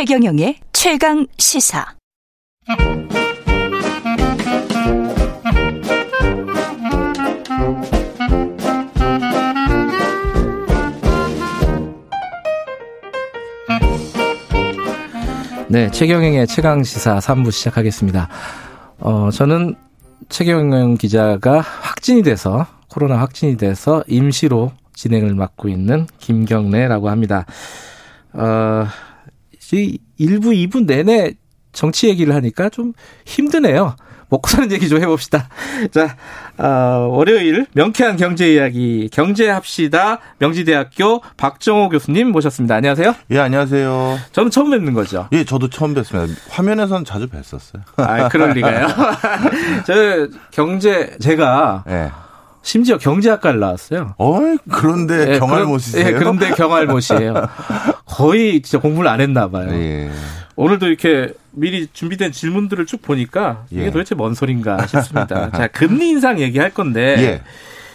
최경영의 최강 시사. 네, 최경영의 최강 시사 3부 시작하겠습니다. 어, 저는 최경영 기자가 확진이 돼서 코로나 확진이 돼서 임시로 진행을 맡고 있는 김경래라고 합니다. 어, 이 1부, 2부 내내 정치 얘기를 하니까 좀 힘드네요. 먹고 사는 얘기 좀 해봅시다. 자, 어, 월요일 명쾌한 경제 이야기 경제합시다 명지대학교 박정호 교수님 모셨습니다. 안녕하세요. 예, 안녕하세요. 저는 처음 뵙는 거죠. 예, 저도 처음 뵙습니다. 화면에선 자주 뵀었어요. 아, 그럴 리가요. 저 경제 제가 예. 심지어 경제학과를 나왔어요. 어이, 그런데 예, 경알못이세요? 예, 그런데 경알못이에요. 거의 진짜 공부를 안 했나 봐요. 예. 오늘도 이렇게 미리 준비된 질문들을 쭉 보니까 이게 예. 도대체 뭔 소린가 싶습니다. 자, 금리 인상 얘기할 건데 예.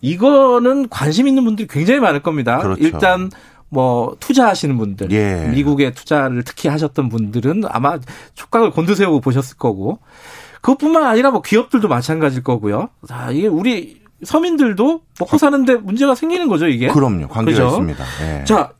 이거는 관심 있는 분들이 굉장히 많을 겁니다. 그렇죠. 일단 뭐 투자하시는 분들, 예. 미국에 투자를 특히 하셨던 분들은 아마 촉각을 곤두세우고 보셨을 거고 그것뿐만 아니라 뭐 기업들도 마찬가지일 거고요. 자, 이게 우리 서민들도 먹고 사는데 문제가 생기는 거죠, 이게. 그럼요. 관계가 그죠? 있습니다. 예. 자,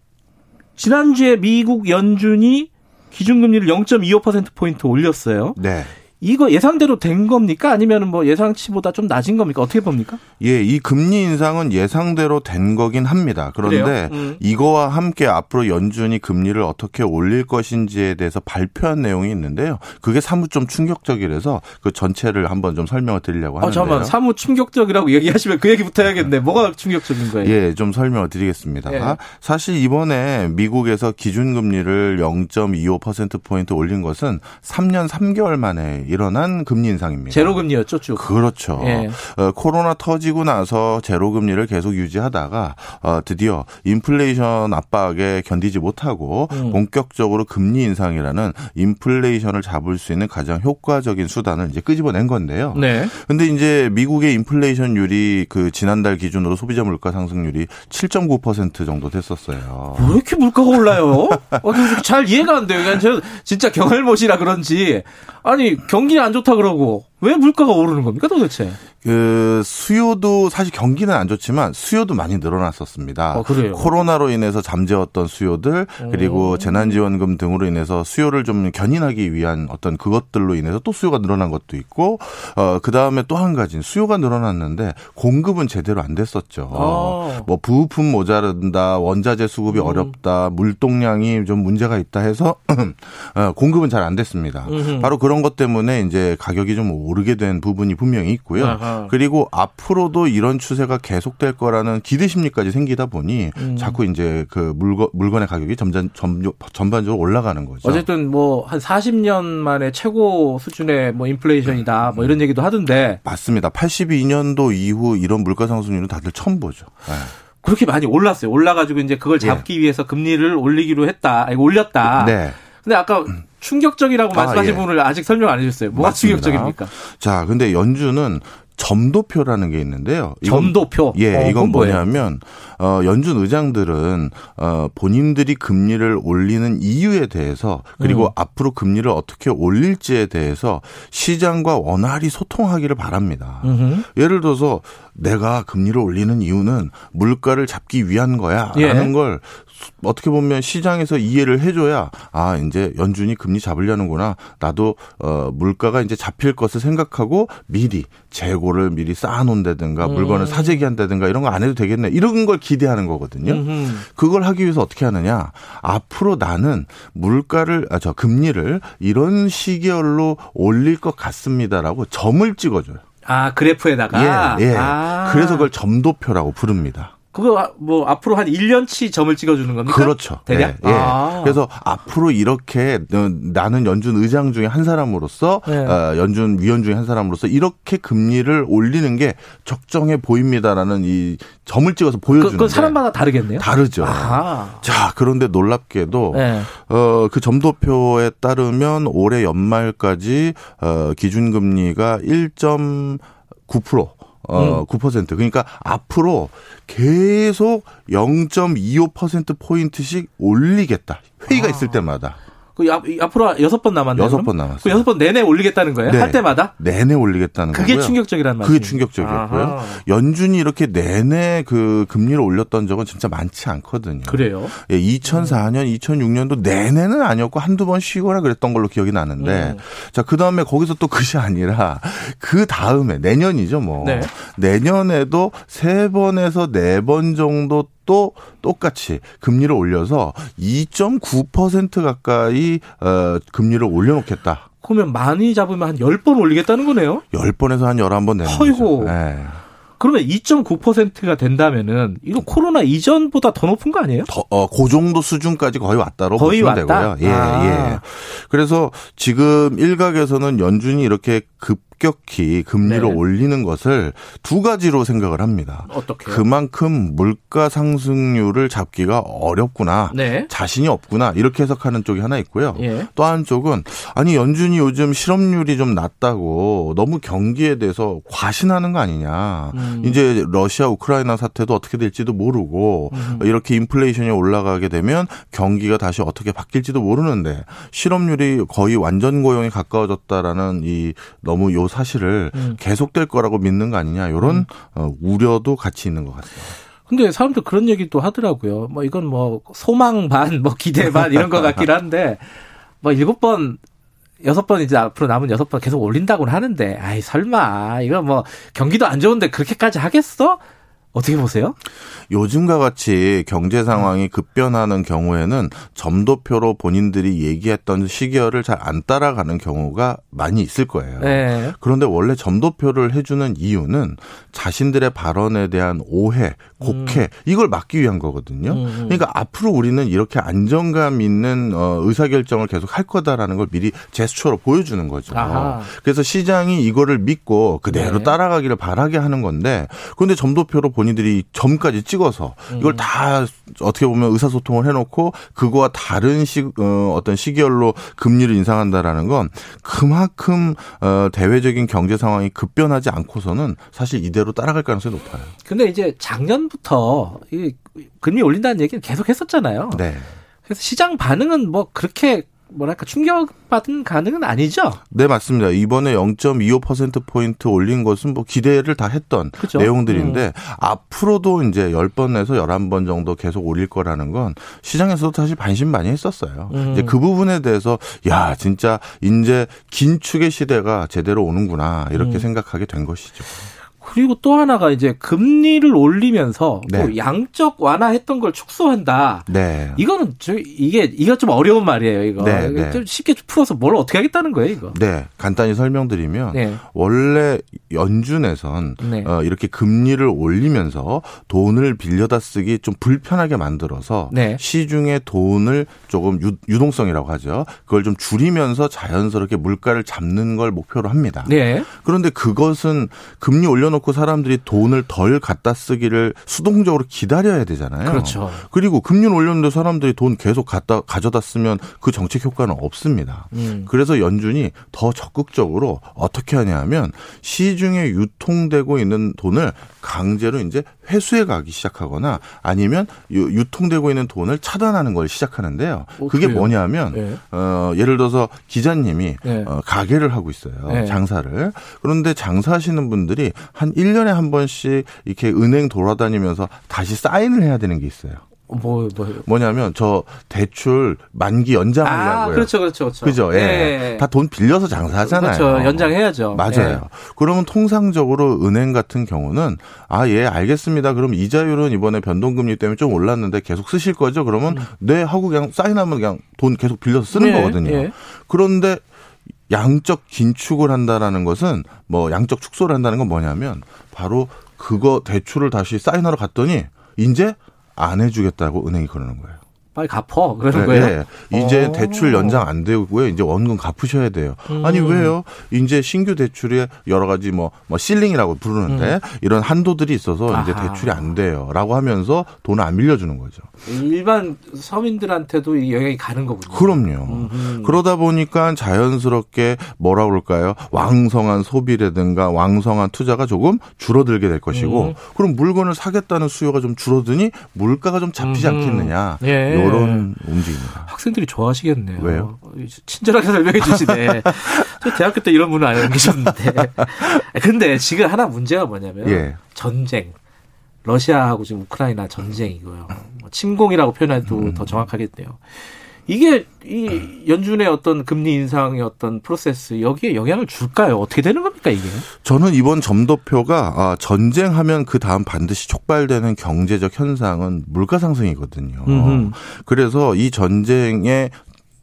지난주에 미국 연준이 기준금리를 0.25%포인트 올렸어요. 네. 이거 예상대로 된 겁니까? 아니면 뭐 예상치보다 좀 낮은 겁니까? 어떻게 봅니까? 예, 이 금리 인상은 예상대로 된 거긴 합니다. 그런데 음. 이거와 함께 앞으로 연준이 금리를 어떻게 올릴 것인지에 대해서 발표한 내용이 있는데요. 그게 사뭇 좀 충격적이라서 그 전체를 한번 좀 설명을 드리려고 하는데요. 아, 잠깐만, 사뭇 충격적이라고 얘기하시면 그 얘기부터 해야겠네. 뭐가 충격적인 거예요? 예, 좀 설명을 드리겠습니다. 예. 사실 이번에 미국에서 기준금리를 0.25%포인트 올린 것은 3년 3개월 만에 일어난 금리 인상입니다. 제로 금리였죠, 쭉. 그렇죠. 예. 어, 코로나 터지고 나서 제로 금리를 계속 유지하다가 어, 드디어 인플레이션 압박에 견디지 못하고 음. 본격적으로 금리 인상이라는 인플레이션을 잡을 수 있는 가장 효과적인 수단을 이제 끄집어낸 건데요. 네. 근데 이제 미국의 인플레이션율이 그 지난달 기준으로 소비자 물가 상승률이 7.9% 정도 됐었어요. 왜 이렇게 물가가 올라요? 어, 잘 이해가 안 돼요. 그냥 저 진짜 경할못이라 그런지 아니 경 기는 안 좋다 그러고 왜 물가가 오르는 겁니까 도대체? 그 수요도 사실 경기는 안 좋지만 수요도 많이 늘어났었습니다. 아, 코로나로 인해서 잠재웠던 수요들 그리고 재난지원금 등으로 인해서 수요를 좀 견인하기 위한 어떤 그것들로 인해서 또 수요가 늘어난 것도 있고 어 그 다음에 또 한 가지 수요가 늘어났는데 공급은 제대로 안 됐었죠. 아. 뭐 부품 모자른다, 원자재 수급이 음. 어렵다, 물동량이 좀 문제가 있다 해서 어, 공급은 잘 안 됐습니다. 음흠. 바로 그런 것 때문에 이제 가격이 좀 오르게 된 부분이 분명히 있고요. 아하. 그리고 앞으로도 이런 추세가 계속될 거라는 기대 심리까지 생기다 보니 음. 자꾸 이제 그 물건 물건의 가격이 점점 점, 전반적으로 올라가는 거죠. 어쨌든 뭐 한 40년 만에 최고 수준의 뭐 인플레이션이다 뭐 이런 얘기도 하던데 맞습니다. 82년도 이후 이런 물가 상승률은 다들 처음 보죠. 네. 그렇게 많이 올랐어요. 올라가지고 이제 그걸 잡기 네. 위해서 금리를 올리기로 했다. 아니 올렸다. 네. 근데 아까 충격적이라고 아, 말씀하신 예. 부분을 아직 설명 안 해주셨어요. 뭐가 맞습니다. 충격적입니까? 자, 근데 연준은 점도표라는 게 있는데요. 이건, 점도표. 예, 어, 이건 뭐냐면 어 연준 의장들은 어 본인들이 금리를 올리는 이유에 대해서 그리고 음. 앞으로 금리를 어떻게 올릴지에 대해서 시장과 원활히 소통하기를 바랍니다. 음흠. 예를 들어서 내가 금리를 올리는 이유는 물가를 잡기 위한 거야라는 예. 걸 어떻게 보면 시장에서 이해를 해줘야 아 이제 연준이 금리 잡으려는구나 나도 어 물가가 이제 잡힐 것을 생각하고 미리 재고를 미리 쌓아놓는다든가 음. 물건을 사재기한다든가 이런 거 안 해도 되겠네 이런 걸 기대하는 거거든요. 음흠. 그걸 하기 위해서 어떻게 하느냐 앞으로 나는 물가를 아 저 금리를 이런 시계열로 올릴 것 같습니다라고 점을 찍어줘요. 아 그래프에다가 예, 예. 아. 그래서 그걸 점도표라고 부릅니다. 그거 뭐 앞으로 한 1년치 점을 찍어주는 겁니까? 그렇죠. 대략. 예, 예. 아. 그래서 앞으로 이렇게 나는 연준 의장 중에 한 사람으로서 네. 어, 연준 위원 중에 한 사람으로서 이렇게 금리를 올리는 게 적정해 보입니다라는 이 점을 찍어서 보여주는. 그, 건 사람마다 다르겠네요. 다르죠. 아. 자 그런데 놀랍게도 네. 어, 그 점도표에 따르면 올해 연말까지 어, 기준금리가 1.9% 어, 음. 9%. 그러니까 앞으로 계속 0.25% 포인트씩 올리겠다. 회의가 아. 있을 때마다. 그 앞으로 여섯 번 남았네요. 여섯 번 남았어요. 그 여섯 번 내내 올리겠다는 거예요? 네. 할 때마다? 내내 올리겠다는 그게 거고요. 충격적이란 말이에요. 그게 충격적이었고요. 아하. 연준이 이렇게 내내 그 금리를 올렸던 적은 진짜 많지 않거든요. 그래요? 예, 2004년, 2006년도 내내는 아니었고 한두 번 쉬거나 그랬던 걸로 기억이 나는데 음. 자, 그다음에 거기서 또 그것이 아니라 그 다음에 내년이죠, 뭐. 네. 내년에도 세 번에서 네 번 정도 또 똑같이 금리를 올려서 2.9% 가까이 어 금리를 올려놓겠다. 그러면 많이 잡으면 한 10번 올리겠다는 거네요? 10번에서 한 11번 되는 거죠. 네. 그러면 2.9%가 된다면은 이거 코로나 이전보다 더 높은 거 아니에요? 더, 어, 그 정도 수준까지 거의 왔다로 거의 보시면 왔다? 되고요. 예, 아. 예. 그래서 지금 일각에서는 연준이 이렇게 급 급격히 금리를 네. 올리는 것을 두 가지로 생각을 합니다. 어떻게? 그만큼 물가 상승률을 잡기가 어렵구나. 네. 자신이 없구나. 이렇게 해석하는 쪽이 하나 있고요. 예. 또 한쪽은 아니 연준이 요즘 실업률이 좀 낮다고 너무 경기에 대해서 과신하는 거 아니냐. 음. 이제 러시아 우크라이나 사태도 어떻게 될지도 모르고 음. 이렇게 인플레이션이 올라가게 되면 경기가 다시 어떻게 바뀔지도 모르는데 실업률이 거의 완전 고용에 가까워졌다라는 이 너무 요 사실을 음. 계속될 거라고 믿는 거 아니냐 이런 음. 어, 우려도 같이 있는 것 같아요. 근데 사람들 그런 얘기도 하더라고요. 뭐 이건 뭐 소망 반, 뭐 기대 반 이런 것 같긴 한데 뭐 일곱 번 여섯 번 이제 앞으로 남은 여섯 번 계속 올린다고는 하는데 아이 설마 이거 뭐 경기도 안 좋은데 그렇게까지 하겠어? 어떻게 보세요? 요즘과 같이 경제 상황이 급변하는 경우에는 점도표로 본인들이 얘기했던 시기열을 잘 안 따라가는 경우가 많이 있을 거예요. 네. 그런데 원래 점도표를 해주는 이유는 자신들의 발언에 대한 오해, 곡해 음. 이걸 막기 위한 거거든요. 음. 음. 그러니까 앞으로 우리는 이렇게 안정감 있는 어, 의사결정을 계속 할 거다라는 걸 미리 제스처로 보여주는 거죠. 아하. 그래서 시장이 이거를 믿고 그대로 네. 따라가기를 바라게 하는 건데 그런데 점도표로 본인들이 점까지 찍어서 이걸 음. 다 어떻게 보면 의사소통을 해놓고 그거와 다른 시, 어, 어떤 시기열로 금리를 인상한다라는 건 그만큼 어, 대외적인 경제 상황이 급변하지 않고서는 사실 이대로 따라갈 가능성이 높아요. 근데 이제 작년 부터 이 금리 올린다는 얘기를 계속 했었잖아요. 네. 그래서 시장 반응은 뭐 그렇게 뭐랄까 충격받은 가능은 아니죠? 네 맞습니다. 이번에 0.25% 포인트 올린 것은 뭐 기대를 다 했던 그렇죠? 내용들인데 음. 앞으로도 이제 10번에서 11번 정도 계속 올릴 거라는 건 시장에서도 사실 반신반의 했었어요. 음. 이제 그 부분에 대해서 야 진짜 이제 긴축의 시대가 제대로 오는구나 이렇게 음. 생각하게 된 것이죠. 그리고 또 하나가 이제 금리를 올리면서 네. 양적 완화했던 걸 축소한다. 네. 이거는 저 이게 이거 좀 어려운 말이에요. 이거 네, 네. 좀 쉽게 풀어서 뭘 어떻게 하겠다는 거예요, 이거. 네, 간단히 설명드리면 네. 원래 연준에선 네. 어, 이렇게 금리를 올리면서 돈을 빌려다 쓰기 좀 불편하게 만들어서 네. 시중에 돈을 조금 유, 유동성이라고 하죠. 그걸 좀 줄이면서 자연스럽게 물가를 잡는 걸 목표로 합니다. 네. 그런데 그것은 금리 올려놓고 놓고 사람들이 돈을 덜 갖다 쓰기를 수동적으로 기다려야 되잖아요. 그렇죠. 그리고 금융 올렸는데 사람들이 돈 계속 갖다 가져다 쓰면 그 정책 효과는 없습니다. 음. 그래서 연준이 더 적극적으로 어떻게 하냐면 시중에 유통되고 있는 돈을 강제로 이제 회수해 가기 시작하거나 아니면 유통되고 있는 돈을 차단하는 걸 시작하는데요. 어, 그게 뭐냐면 네. 어 예를 들어서 기자님이 네. 어, 가게를 하고 있어요. 네. 장사를. 그런데 장사하시는 분들이 한 1년에 한 번씩 이렇게 은행 돌아다니면서 다시 사인을 해야 되는 게 있어요. 뭐, 뭐. 뭐냐면, 저, 대출 만기 연장하려고요. 아, 그렇죠, 그렇죠, 그렇죠. 그죠, 예. 네. 다돈 빌려서 장사하잖아요. 그렇죠, 연장해야죠. 맞아요. 네. 그러면 통상적으로 은행 같은 경우는, 아, 예, 알겠습니다. 그럼 이자율은 이번에 변동금리 때문에 좀 올랐는데 계속 쓰실 거죠? 그러면, 음. 네, 하고 그냥 사인하면 그냥 돈 계속 빌려서 쓰는 네, 거거든요. 예. 그런데, 양적 긴축을 한다라는 것은 뭐 양적 축소를 한다는 건 뭐냐면 바로 그거 대출을 다시 사인하러 갔더니 이제 안 해주겠다고 은행이 그러는 거예요. 빨리 갚어 그러는 네, 거예요. 네. 이제 오. 대출 연장 안 되고요. 이제 원금 갚으셔야 돼요. 음. 아니 왜요? 이제 신규 대출에 여러 가지 뭐, 뭐 실링이라고 부르는데 음. 이런 한도들이 있어서 아하. 이제 대출이 안 돼요라고 하면서 돈을 안 빌려주는 거죠. 일반 서민들한테도 영향이 가는 거군요. 그럼요. 음흠. 그러다 보니까 자연스럽게 뭐라 그럴까요? 왕성한 소비라든가 왕성한 투자가 조금 줄어들게 될 것이고 음. 그럼 물건을 사겠다는 수요가 좀 줄어드니 물가가 좀 잡히지 않겠느냐. 예. 그런 움직임입니다. 학생들이 좋아하시겠네요. 왜요? 친절하게 설명해 주시네. 저 대학교 때 이런 분은 안 계셨는데. 근데 지금 하나 문제가 뭐냐면 예. 전쟁. 러시아하고 지금 우크라이나 전쟁이고요. 뭐 침공이라고 표현해도 음. 더 정확하겠네요. 이게 이 연준의 어떤 금리 인상의 어떤 프로세스 여기에 영향을 줄까요? 어떻게 되는 겁니까 이게? 저는 이번 점도표가 아, 전쟁하면 그 다음 반드시 촉발되는 경제적 현상은 물가 상승이거든요. 그래서 이 전쟁의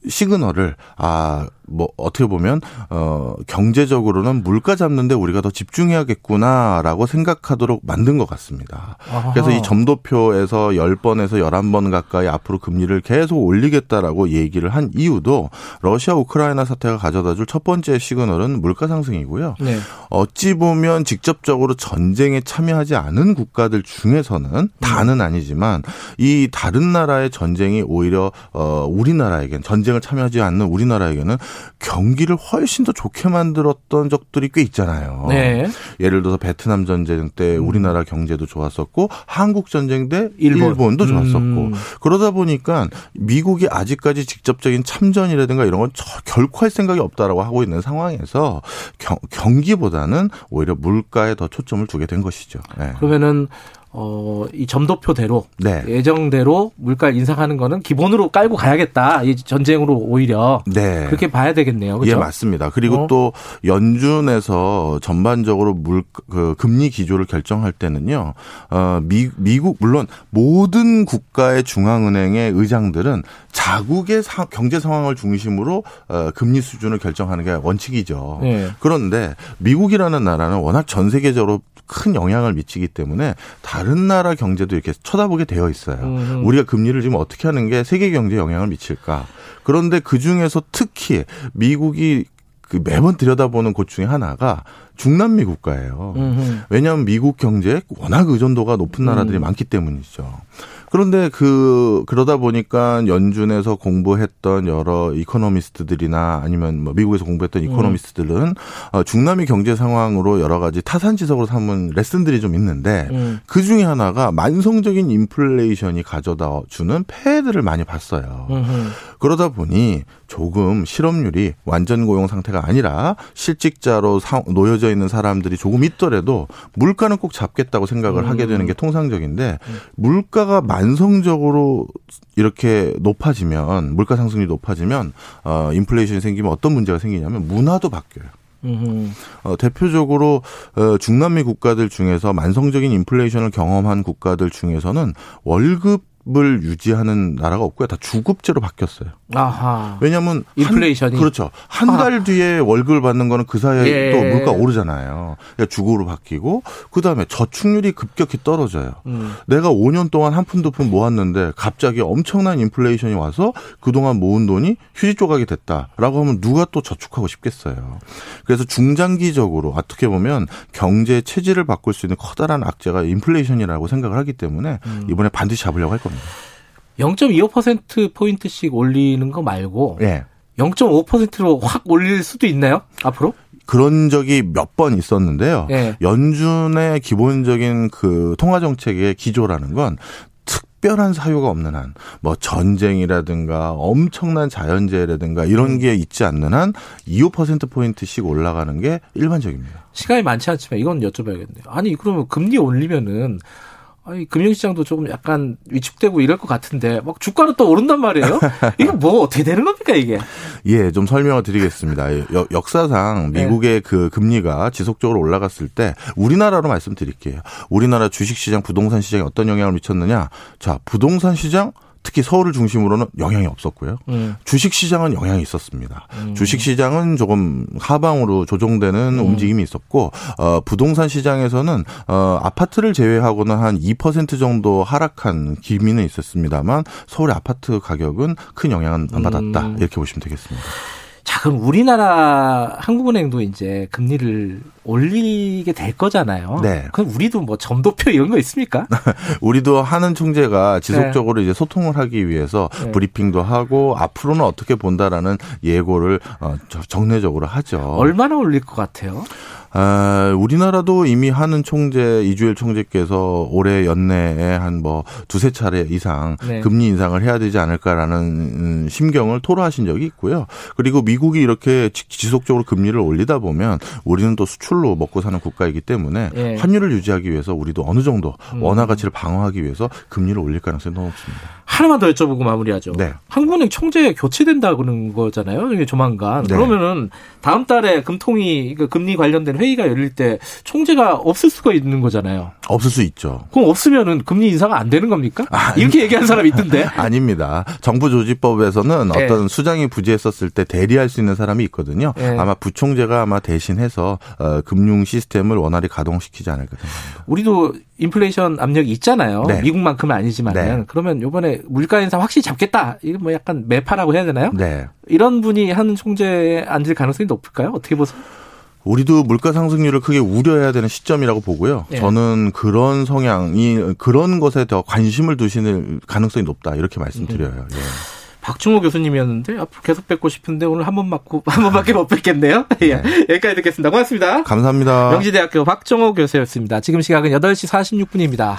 시그널을 아 뭐 어떻게 보면 어 경제적으로는 물가 잡는데 우리가 더 집중해야겠구나라고 생각하도록 만든 것 같습니다. 아하. 그래서 이 점도표에서 10번에서 11번 가까이 앞으로 금리를 계속 올리겠다라고 얘기를 한 이유도 러시아 우크라이나 사태가 가져다 줄 첫 번째 시그널은 물가 상승이고요. 네. 어찌 보면 직접적으로 전쟁에 참여하지 않은 국가들 중에서는 다는 아니지만 이 다른 나라의 전쟁이 오히려 어 우리나라에겐 전쟁을 참여하지 않는 우리나라에게는 경기를 훨씬 더 좋게 만들었던 적들이 꽤 있잖아요. 네. 예를 들어서 베트남 전쟁 때 음. 우리나라 경제도 좋았었고 한국 전쟁 때 일본. 도 좋았었고 음. 그러다 보니까 미국이 아직까지 직접적인 참전이라든가 이런 건 결코 할 생각이 없다라고 하고 있는 상황에서 경, 경기보다는 오히려 물가에 더 초점을 두게 된 것이죠. 네. 그러면은 어, 이 점도표대로 네. 예정대로 물가를 인상하는 거는 기본으로 깔고 가야겠다. 이 전쟁으로 오히려 네. 그렇게 봐야 되겠네요. 그렇죠? 예, 맞습니다. 그리고 어. 또 연준에서 전반적으로 물 그 금리 기조를 결정할 때는요. 어, 미, 미국 물론 모든 국가의 중앙은행의 의장들은 자국의 사, 경제 상황을 중심으로 어, 금리 수준을 결정하는 게 원칙이죠. 네. 그런데 미국이라는 나라는 워낙 전 세계적으로 큰 영향을 미치기 때문에 다른 나라 경제도 이렇게 쳐다보게 되어 있어요. 음. 우리가 금리를 지금 어떻게 하는 게 세계 경제에 영향을 미칠까? 그런데 그 중에서 특히 미국이 그 매번 들여다보는 곳 중에 하나가 중남미 국가예요. 음흠. 왜냐하면 미국 경제에 워낙 의존도가 높은 나라들이 음. 많기 때문이죠. 그런데 그 그러다 보니까 연준에서 공부했던 여러 economist들이나 아니면 뭐 미국에서 공부했던 음. economist들은 어, 중남미 경제 상황으로 여러 가지 타산지석으로 삼은 레슨들이 좀 있는데 음. 그 중에 하나가 만성적인 인플레이션이 가져다 주는 폐해들을 많이 봤어요. 음흠. 그러다 보니 조금 실업률이 완전 고용 상태가 아니라 실직자로 놓여져 있는 사람들이 조금 있더라도 물가는 꼭 잡겠다고 생각을 음. 하게 되는 게 통상적인데 음. 물가가 만성적으로 이렇게 높아지면 물가 상승률이 높아지면 어 인플레이션이 생기면 어떤 문제가 생기냐면 문화도 바뀌어요. 어, 대표적으로 어, 중남미 국가들 중에서 만성적인 인플레이션을 경험한 국가들 중에서는 월급 을 유지하는 나라가 없고요. 다 주급제로 바뀌었어요. 아하. 왜냐하면 인플레이션이 그렇죠. 한 달 뒤에 월급을 받는 거는 그 사이에 예. 또 물가 오르잖아요. 그러니까 주급으로 바뀌고 그 다음에 저축률이 급격히 떨어져요. 음. 내가 5년 동안 한 푼 두 푼 모았는데 갑자기 엄청난 인플레이션이 와서 그 동안 모은 돈이 휴지 조각이 됐다라고 하면 누가 또 저축하고 싶겠어요. 그래서 중장기적으로 어떻게 보면 경제 체질을 바꿀 수 있는 커다란 악재가 인플레이션이라고 생각을 하기 때문에 음. 이번에 반드시 잡으려고 할 겁니다. 0.25% 포인트씩 올리는 거 말고 예. 0.5%로 확 올릴 수도 있나요? 앞으로? 그런 적이 몇 번 있었는데요. 예. 연준의 기본적인 그 통화 정책의 기조라는 건 특별한 사유가 없는 한, 뭐 전쟁이라든가 엄청난 자연재해라든가 이런 음. 게 있지 않는 한 2, 5%포인트씩 올라가는 게 일반적입니다. 시간이 많지 않지만 이건 여쭤봐야겠네요. 아니, 그러면 금리 올리면은 아니, 금융시장도 조금 약간 위축되고 이럴 것 같은데, 막 주가는 또 오른단 말이에요? 이거 뭐 어떻게 되는 겁니까, 이게? 예, 좀 설명을 드리겠습니다. 역사상 네. 미국의 네. 그 금리가 지속적으로 올라갔을 때, 우리나라로 말씀드릴게요. 우리나라 주식시장, 부동산 시장에 어떤 영향을 미쳤느냐? 자, 부동산 시장, 특히 서울을 중심으로는 영향이 없었고요. 음. 주식 시장은 영향이 있었습니다. 음. 주식 시장은 조금 하방으로 조정되는 음. 움직임이 있었고 어 부동산 시장에서는 어 아파트를 제외하고는 한 2% 정도 하락한 기미는 있었습니다만 서울의 아파트 가격은 큰 영향은 안 받았다. 음. 이렇게 보시면 되겠습니다. 자, 그럼 우리나라 한국은행도 이제 금리를 올리게 될 거잖아요. 네. 그럼 우리도 뭐 점도표 이런 거 있습니까? 우리도 하는 총재가 지속적으로 네. 이제 소통을 하기 위해서 네. 브리핑도 하고 앞으로는 어떻게 본다라는 예고를 어, 정례적으로 하죠. 얼마나 올릴 것 같아요? 아, 우리나라도 이미 하는 총재 이주일 총재께서 올해 연내에 한 뭐 두세 차례 이상 네. 금리 인상을 해야 되지 않을까라는 심경을 토로하신 적이 있고요. 그리고 미국이 이렇게 지속적으로 금리를 올리다 보면 우리는 또 수출로 먹고 사는 국가이기 때문에 네. 환율을 유지하기 위해서 우리도 어느 정도 음. 원화 가치를 방어하기 위해서 금리를 올릴 가능성이 너무 높습니다. 하나만 더 여쭤보고 마무리하죠. 네. 한국은행 총재 교체된다 그러는 거잖아요. 이게 조만간. 네. 그러면은 다음 달에 금통위 그 금리 관련된 회의가 열릴 때 총재가 없을 수가 있는 거잖아요. 없을 수 있죠. 그럼 없으면은 금리 인사가 안 되는 겁니까? 아, 이렇게 얘기하는 사람이 있던데. 아닙니다. 정부 조직법에서는 네. 어떤 수장이 부재했었을 때 대리할 수 있는 사람이 있거든요. 네. 아마 부총재가 아마 대신해서 어, 금융 시스템을 원활히 가동시키지 않을까 생각합니다. 우리도 인플레이션 압력이 있잖아요. 네. 미국만큼은 아니지만 네. 그러면 이번에 물가 인상 확실히 잡겠다. 이거 뭐 약간 매파라고 해야 되나요? 네. 이런 분이 하는 총재에 앉을 가능성이 높을까요? 어떻게 보세요? 우리도 물가 상승률을 크게 우려해야 되는 시점이라고 보고요. 네. 저는 그런 성향이 그런 것에 더 관심을 두시는 가능성이 높다 이렇게 말씀드려요. 음. 예. 박중호 교수님이었는데 앞으로 계속 뵙고 싶은데 오늘 한 번 맞고 한 번밖에 못 뵙겠네요. 예. 네. 여기까지 듣겠습니다. 고맙습니다. 감사합니다. 명지대학교 박정호 교수였습니다. 지금 시각은 8시 46분입니다.